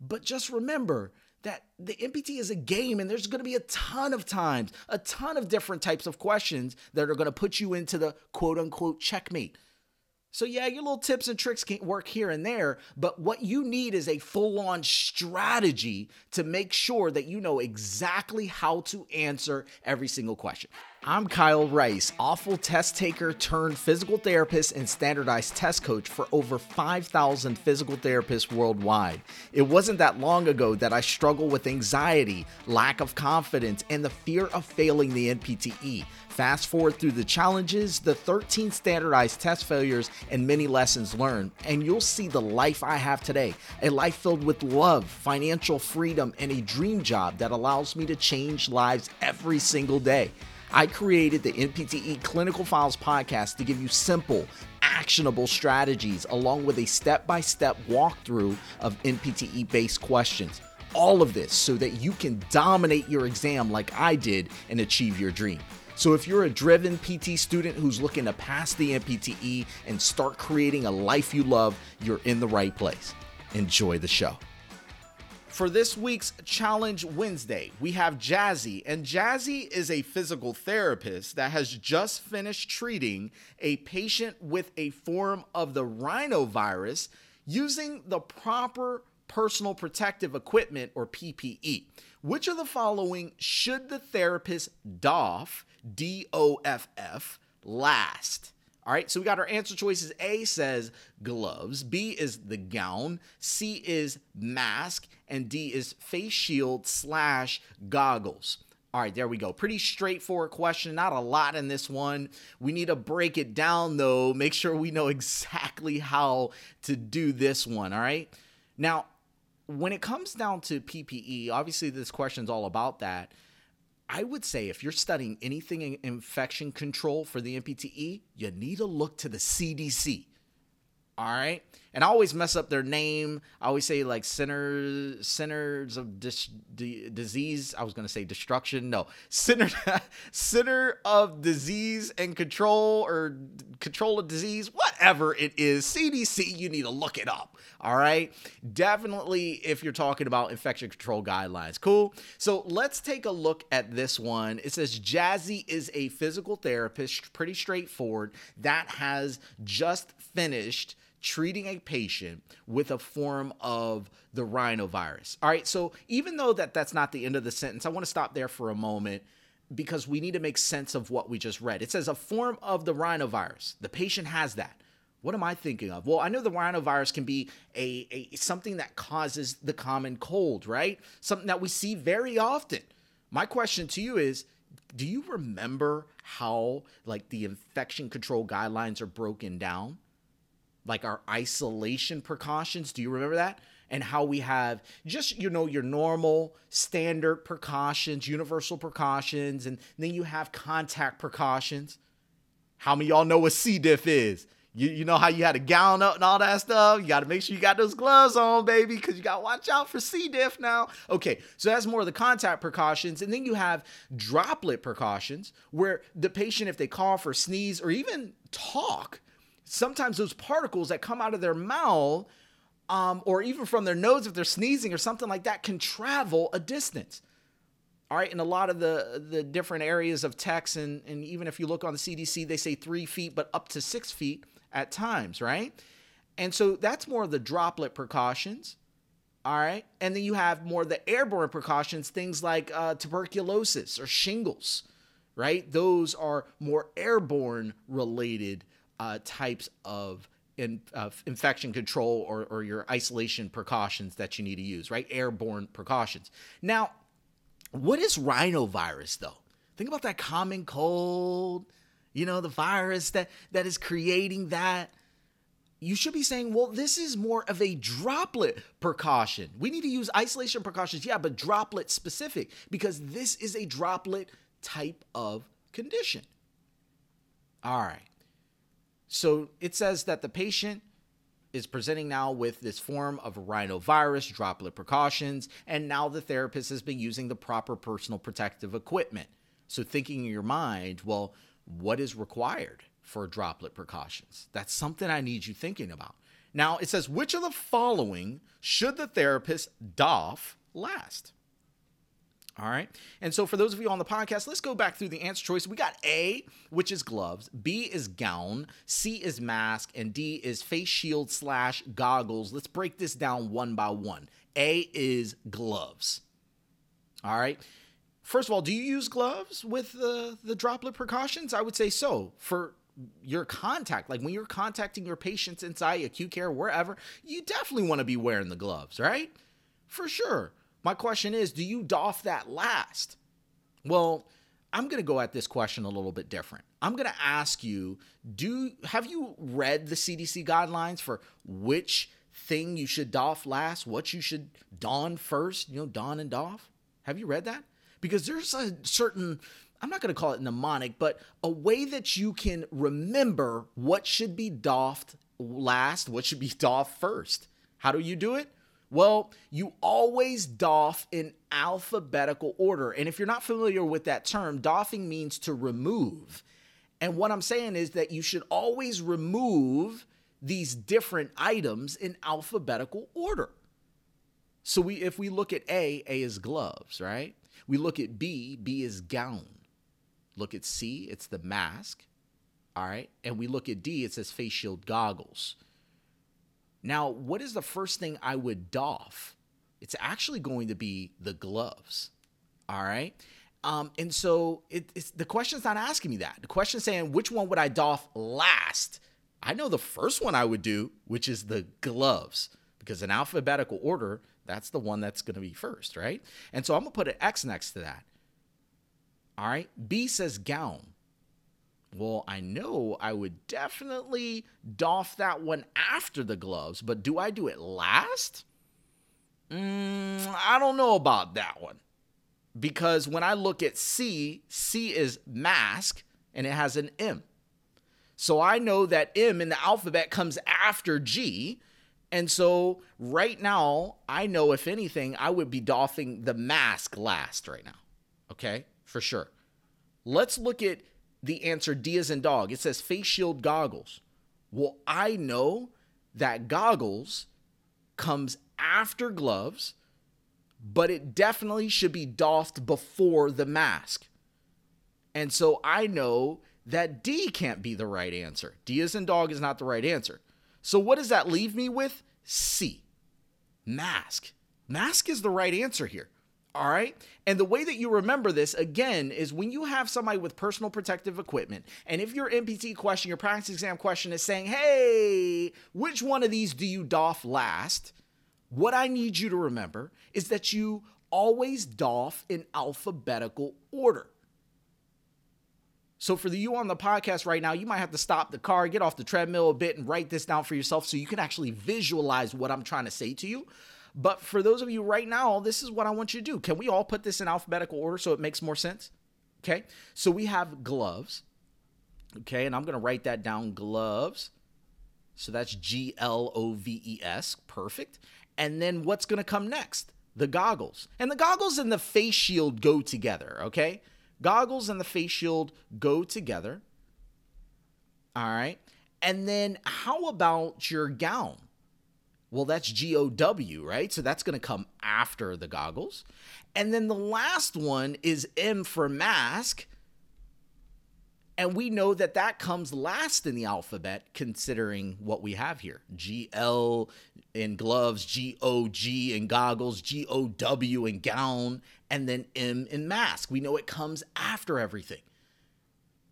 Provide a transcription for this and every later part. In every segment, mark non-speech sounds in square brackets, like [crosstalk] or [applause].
But just remember that the MPT is a game and there's going to be a ton of times, a ton of different types of questions that are going to put you into the quote unquote checkmate. So, yeah, your little tips and tricks can work here and there, but what you need is a full on strategy to make sure that you know exactly how to answer every single question. I'm Kyle Rice, awful test taker turned physical therapist and standardized test coach for over 5,000 physical therapists worldwide. It wasn't that long ago that I struggled with anxiety, lack of confidence, and the fear of failing the NPTE. Fast forward through the challenges, the 13 standardized test failures, and many lessons learned, and you'll see the life I have today a life filled with love, financial freedom, and a dream job that allows me to change lives every single day. I created the NPTE Clinical Files podcast to give you simple, actionable strategies along with a step by step walkthrough of NPTE based questions. All of this so that you can dominate your exam like I did and achieve your dream. So, if you're a driven PT student who's looking to pass the NPTE and start creating a life you love, you're in the right place. Enjoy the show for this week's Challenge Wednesday, we have Jazzy, and Jazzy is a physical therapist that has just finished treating a patient with a form of the rhinovirus using the proper personal protective equipment or PPE. Which of the following should the therapist doff, D O F F, last? All right, so we got our answer choices. A says gloves, B is the gown, C is mask, and D is face shield slash goggles. All right, there we go. Pretty straightforward question. Not a lot in this one. We need to break it down though, make sure we know [laughs] exactly how to do this one. All right. Now, when it comes down to PPE, obviously this question is all about that. I would say if you're studying anything in infection control for the NPTE, you need to look to the CDC. All right. And I always mess up their name. I always say like centers centers of dis, disease. I was gonna say destruction. No, center center [laughs] of disease and control or control of disease, whatever it is. CDC. You need to look it up. All right. Definitely, if you're talking about infection control guidelines. Cool. So let's take a look at this one. It says Jazzy is a physical therapist. Pretty straightforward. That has just finished treating a patient with a form of the rhinovirus. All right, so even though that that's not the end of the sentence, I want to stop there for a moment because we need to make sense of what we just read. It says a form of the rhinovirus. The patient has that. What am I thinking of? Well, I know the rhinovirus can be a, a something that causes the common cold, right? Something that we see very often. My question to you is do you remember how like the infection control guidelines are broken down? Like our isolation precautions. Do you remember that? And how we have just, you know, your normal standard precautions, universal precautions, and then you have contact precautions. How many y'all know what C. diff is? You, you know how you had a gown up and all that stuff? You got to make sure you got those gloves on, baby, because you got to watch out for C. diff now. Okay, so that's more of the contact precautions. And then you have droplet precautions, where the patient, if they cough or sneeze or even talk, sometimes those particles that come out of their mouth um, or even from their nose if they're sneezing or something like that can travel a distance. All right in a lot of the the different areas of text and, and even if you look on the cdc they say three feet but up to six feet at times right? And so that's more of the droplet precautions all right? And then you have more the airborne precautions things like uh, tuberculosis or shingles right? Those are more airborne related uh, types of in, uh, infection control or, or your isolation precautions that you need to use, right? Airborne precautions. Now, what is rhinovirus though? Think about that common cold, you know, the virus that that is creating that. You should be saying, well, this is more of a droplet precaution. We need to use isolation precautions, yeah, but droplet specific because this is a droplet type of condition. All right. So it says that the patient is presenting now with this form of rhinovirus, droplet precautions, and now the therapist has been using the proper personal protective equipment. So, thinking in your mind, well, what is required for droplet precautions? That's something I need you thinking about. Now it says, which of the following should the therapist doff last? All right. And so for those of you on the podcast, let's go back through the answer choice. We got A, which is gloves, B is gown, C is mask, and D is face shield slash goggles. Let's break this down one by one. A is gloves. All right. First of all, do you use gloves with the, the droplet precautions? I would say so. For your contact, like when you're contacting your patients inside acute care, wherever, you definitely want to be wearing the gloves, right? For sure. My question is, do you doff that last? Well, I'm going to go at this question a little bit different. I'm going to ask you, do have you read the CDC guidelines for which thing you should doff last, what you should don first, you know, don and doff? Have you read that? Because there's a certain I'm not going to call it mnemonic, but a way that you can remember what should be doffed last, what should be doffed first. How do you do it? Well, you always doff in alphabetical order. And if you're not familiar with that term, doffing means to remove. And what I'm saying is that you should always remove these different items in alphabetical order. So we if we look at A, A is gloves, right? We look at B, B is gown. Look at C, it's the mask. All right? And we look at D, it says face shield goggles. Now, what is the first thing I would doff? It's actually going to be the gloves. All right. Um, and so it, it's the question's not asking me that. The question's saying which one would I doff last? I know the first one I would do, which is the gloves, because in alphabetical order, that's the one that's going to be first, right? And so I'm going to put an X next to that. All right. B says gown. Well, I know I would definitely doff that one after the gloves, but do I do it last? Mm, I don't know about that one. Because when I look at C, C is mask and it has an M. So I know that M in the alphabet comes after G. And so right now, I know if anything, I would be doffing the mask last right now. Okay, for sure. Let's look at the answer D is in dog. It says face shield goggles. Well, I know that goggles comes after gloves, but it definitely should be doffed before the mask. And so I know that D can't be the right answer. D is in dog is not the right answer. So what does that leave me with? C. Mask. Mask is the right answer here. All right. And the way that you remember this, again, is when you have somebody with personal protective equipment, and if your MPT question, your practice exam question is saying, hey, which one of these do you doff last? What I need you to remember is that you always doff in alphabetical order. So, for the you on the podcast right now, you might have to stop the car, get off the treadmill a bit, and write this down for yourself so you can actually visualize what I'm trying to say to you. But for those of you right now, this is what I want you to do. Can we all put this in alphabetical order so it makes more sense? Okay. So we have gloves. Okay. And I'm going to write that down gloves. So that's G L O V E S. Perfect. And then what's going to come next? The goggles. And the goggles and the face shield go together. Okay. Goggles and the face shield go together. All right. And then how about your gown? Well, that's G O W, right? So that's going to come after the goggles. And then the last one is M for mask. And we know that that comes last in the alphabet, considering what we have here G L in gloves, G O G in goggles, G O W in gown, and then M in mask. We know it comes after everything.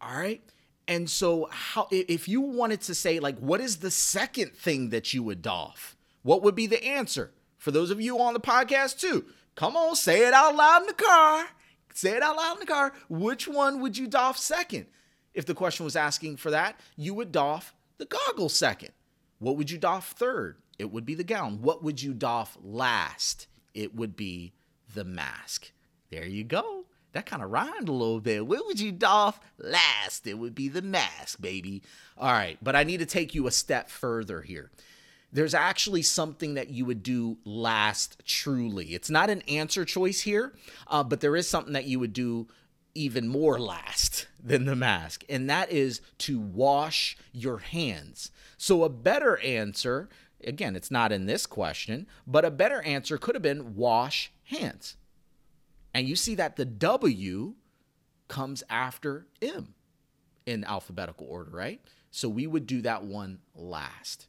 All right. And so, how if you wanted to say, like, what is the second thing that you would doff? What would be the answer? For those of you on the podcast too, come on, say it out loud in the car. Say it out loud in the car. Which one would you doff second? If the question was asking for that, you would doff the goggles second. What would you doff third? It would be the gown. What would you doff last? It would be the mask. There you go. That kind of rhymed a little bit. What would you doff last? It would be the mask, baby. All right, but I need to take you a step further here there's actually something that you would do last truly. It's not an answer choice here, uh, but there is something that you would do even more last [laughs] than the mask, and that is to wash your hands. So, a better answer, again, it's not in this question, but a better answer could have been wash hands. And you see that the W comes after M in alphabetical order, right? So we would do that one last.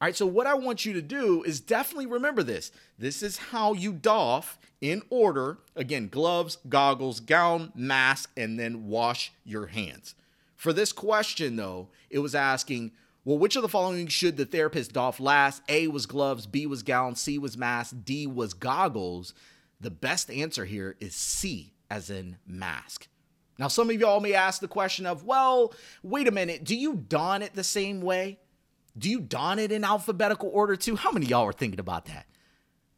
All right, so what I want you to do is definitely remember this. This is how you doff in order. Again, gloves, goggles, gown, mask, and then wash your hands. For this question, though, it was asking, well, which of the following should the therapist doff last? A was gloves, B was gown, C was mask, D was goggles. The best answer here is C, as in mask. Now, some of y'all may ask the question of, well, wait a minute, do you don it the same way? Do you don it in alphabetical order too? How many y'all are thinking about that?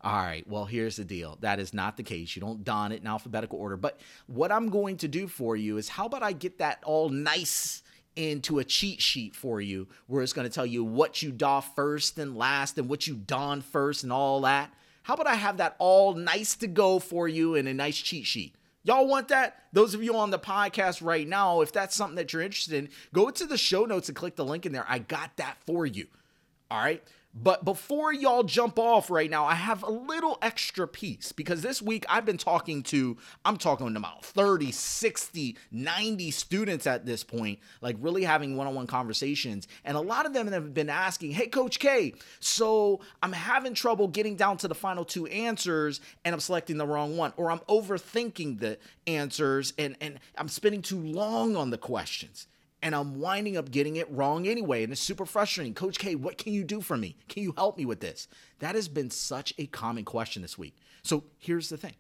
All right, well, here's the deal. That is not the case. You don't don it in alphabetical order. But what I'm going to do for you is how about I get that all nice into a cheat sheet for you where it's going to tell you what you doff first and last and what you don first and all that. How about I have that all nice to go for you in a nice cheat sheet? Y'all want that? Those of you on the podcast right now, if that's something that you're interested in, go to the show notes and click the link in there. I got that for you. All right. But before y'all jump off right now, I have a little extra piece because this week I've been talking to, I'm talking about 30, 60, 90 students at this point, like really having one on one conversations. And a lot of them have been asking, Hey, Coach K, so I'm having trouble getting down to the final two answers and I'm selecting the wrong one, or I'm overthinking the answers and, and I'm spending too long on the questions and I'm winding up getting it wrong anyway. And it's super frustrating. Coach K, what can you do for me? Can you help me with this? That has been such a common question this week. So here's the thing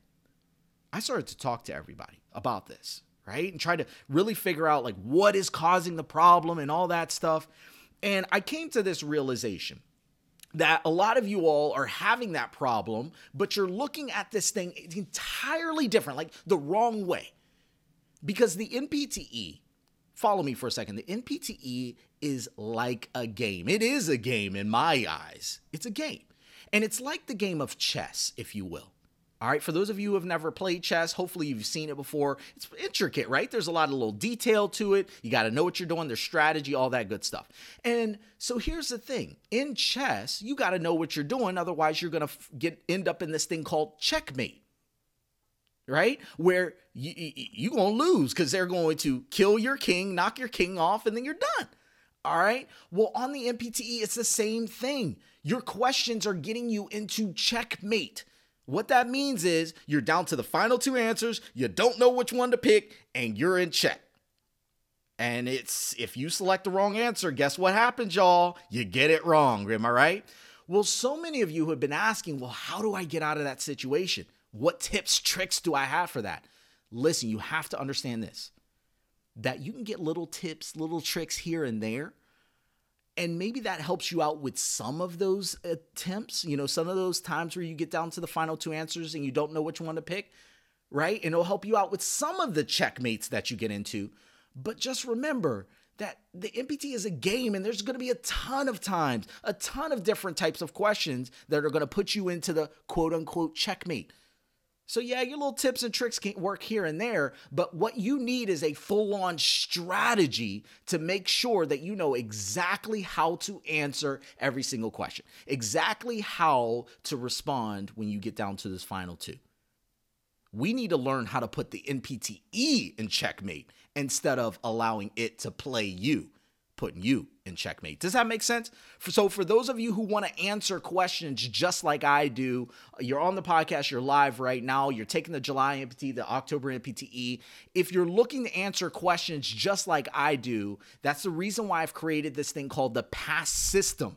I started to talk to everybody about this, right? And try to really figure out like what is causing the problem and all that stuff. And I came to this realization that a lot of you all are having that problem, but you're looking at this thing entirely different, like the wrong way. Because the NPTE follow me for a second. The NPTE is like a game. It is a game in my eyes. It's a game. And it's like the game of chess, if you will. All right, for those of you who have never played chess, hopefully you've seen it before. It's intricate, right? There's a lot of little detail to it. You got to know what you're doing, there's strategy, all that good stuff. And so here's the thing in chess, you got to know what you're doing, otherwise, you're going to get end up in this thing called checkmate right? Where you, you, going to lose because they're going to kill your king, knock your king off, and then you're done. All right. Well, on the NPTE, it's the same thing. Your questions are getting you into checkmate. What that means is you're down to the final two answers, you don't know which one to pick, and you're in check. And it's if you select the wrong answer, guess what happens, y'all? You get it wrong. Am I right? Well, so many of you have been asking, well, how do I get out of that situation? What tips, tricks do I have for that? Listen, you have to understand this that you can get little tips, little tricks here and there. And maybe that helps you out with some of those attempts, you know, some of those times where you get down to the final two answers and you don't know which one to pick, right? And it'll help you out with some of the checkmates that you get into. But just remember that the MPT is a game and there's going to be a ton of times, a ton of different types of questions that are going to put you into the quote unquote checkmate. So, yeah, your little tips and tricks can work here and there, but what you need is a full on strategy to make sure that you know exactly how to answer every single question, exactly how to respond when you get down to this final two. We need to learn how to put the NPTE in checkmate instead of allowing it to play you putting you in checkmate. Does that make sense? So, for those of you who want to answer questions just like I do, you're on the podcast, you're live right now, you're taking the July NPT, the October NPTE. If you're looking to answer questions just like I do, that's the reason why I've created this thing called the PASS system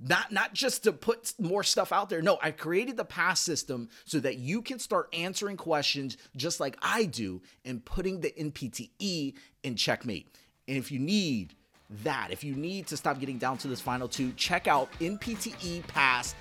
not not just to put more stuff out there no i created the PASS system so that you can start answering questions just like i do and putting the npte in checkmate and if you need that, if you need to stop getting down to this final two, check out nptepass.com.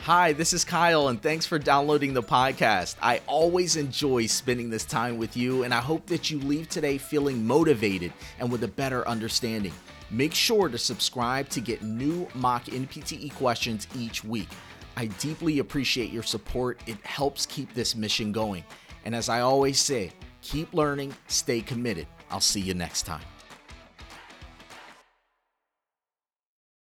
Hi, this is Kyle, and thanks for downloading the podcast. I always enjoy spending this time with you, and I hope that you leave today feeling motivated and with a better understanding. Make sure to subscribe to get new mock NPTE questions each week. I deeply appreciate your support, it helps keep this mission going. And as I always say, keep learning, stay committed. I'll see you next time.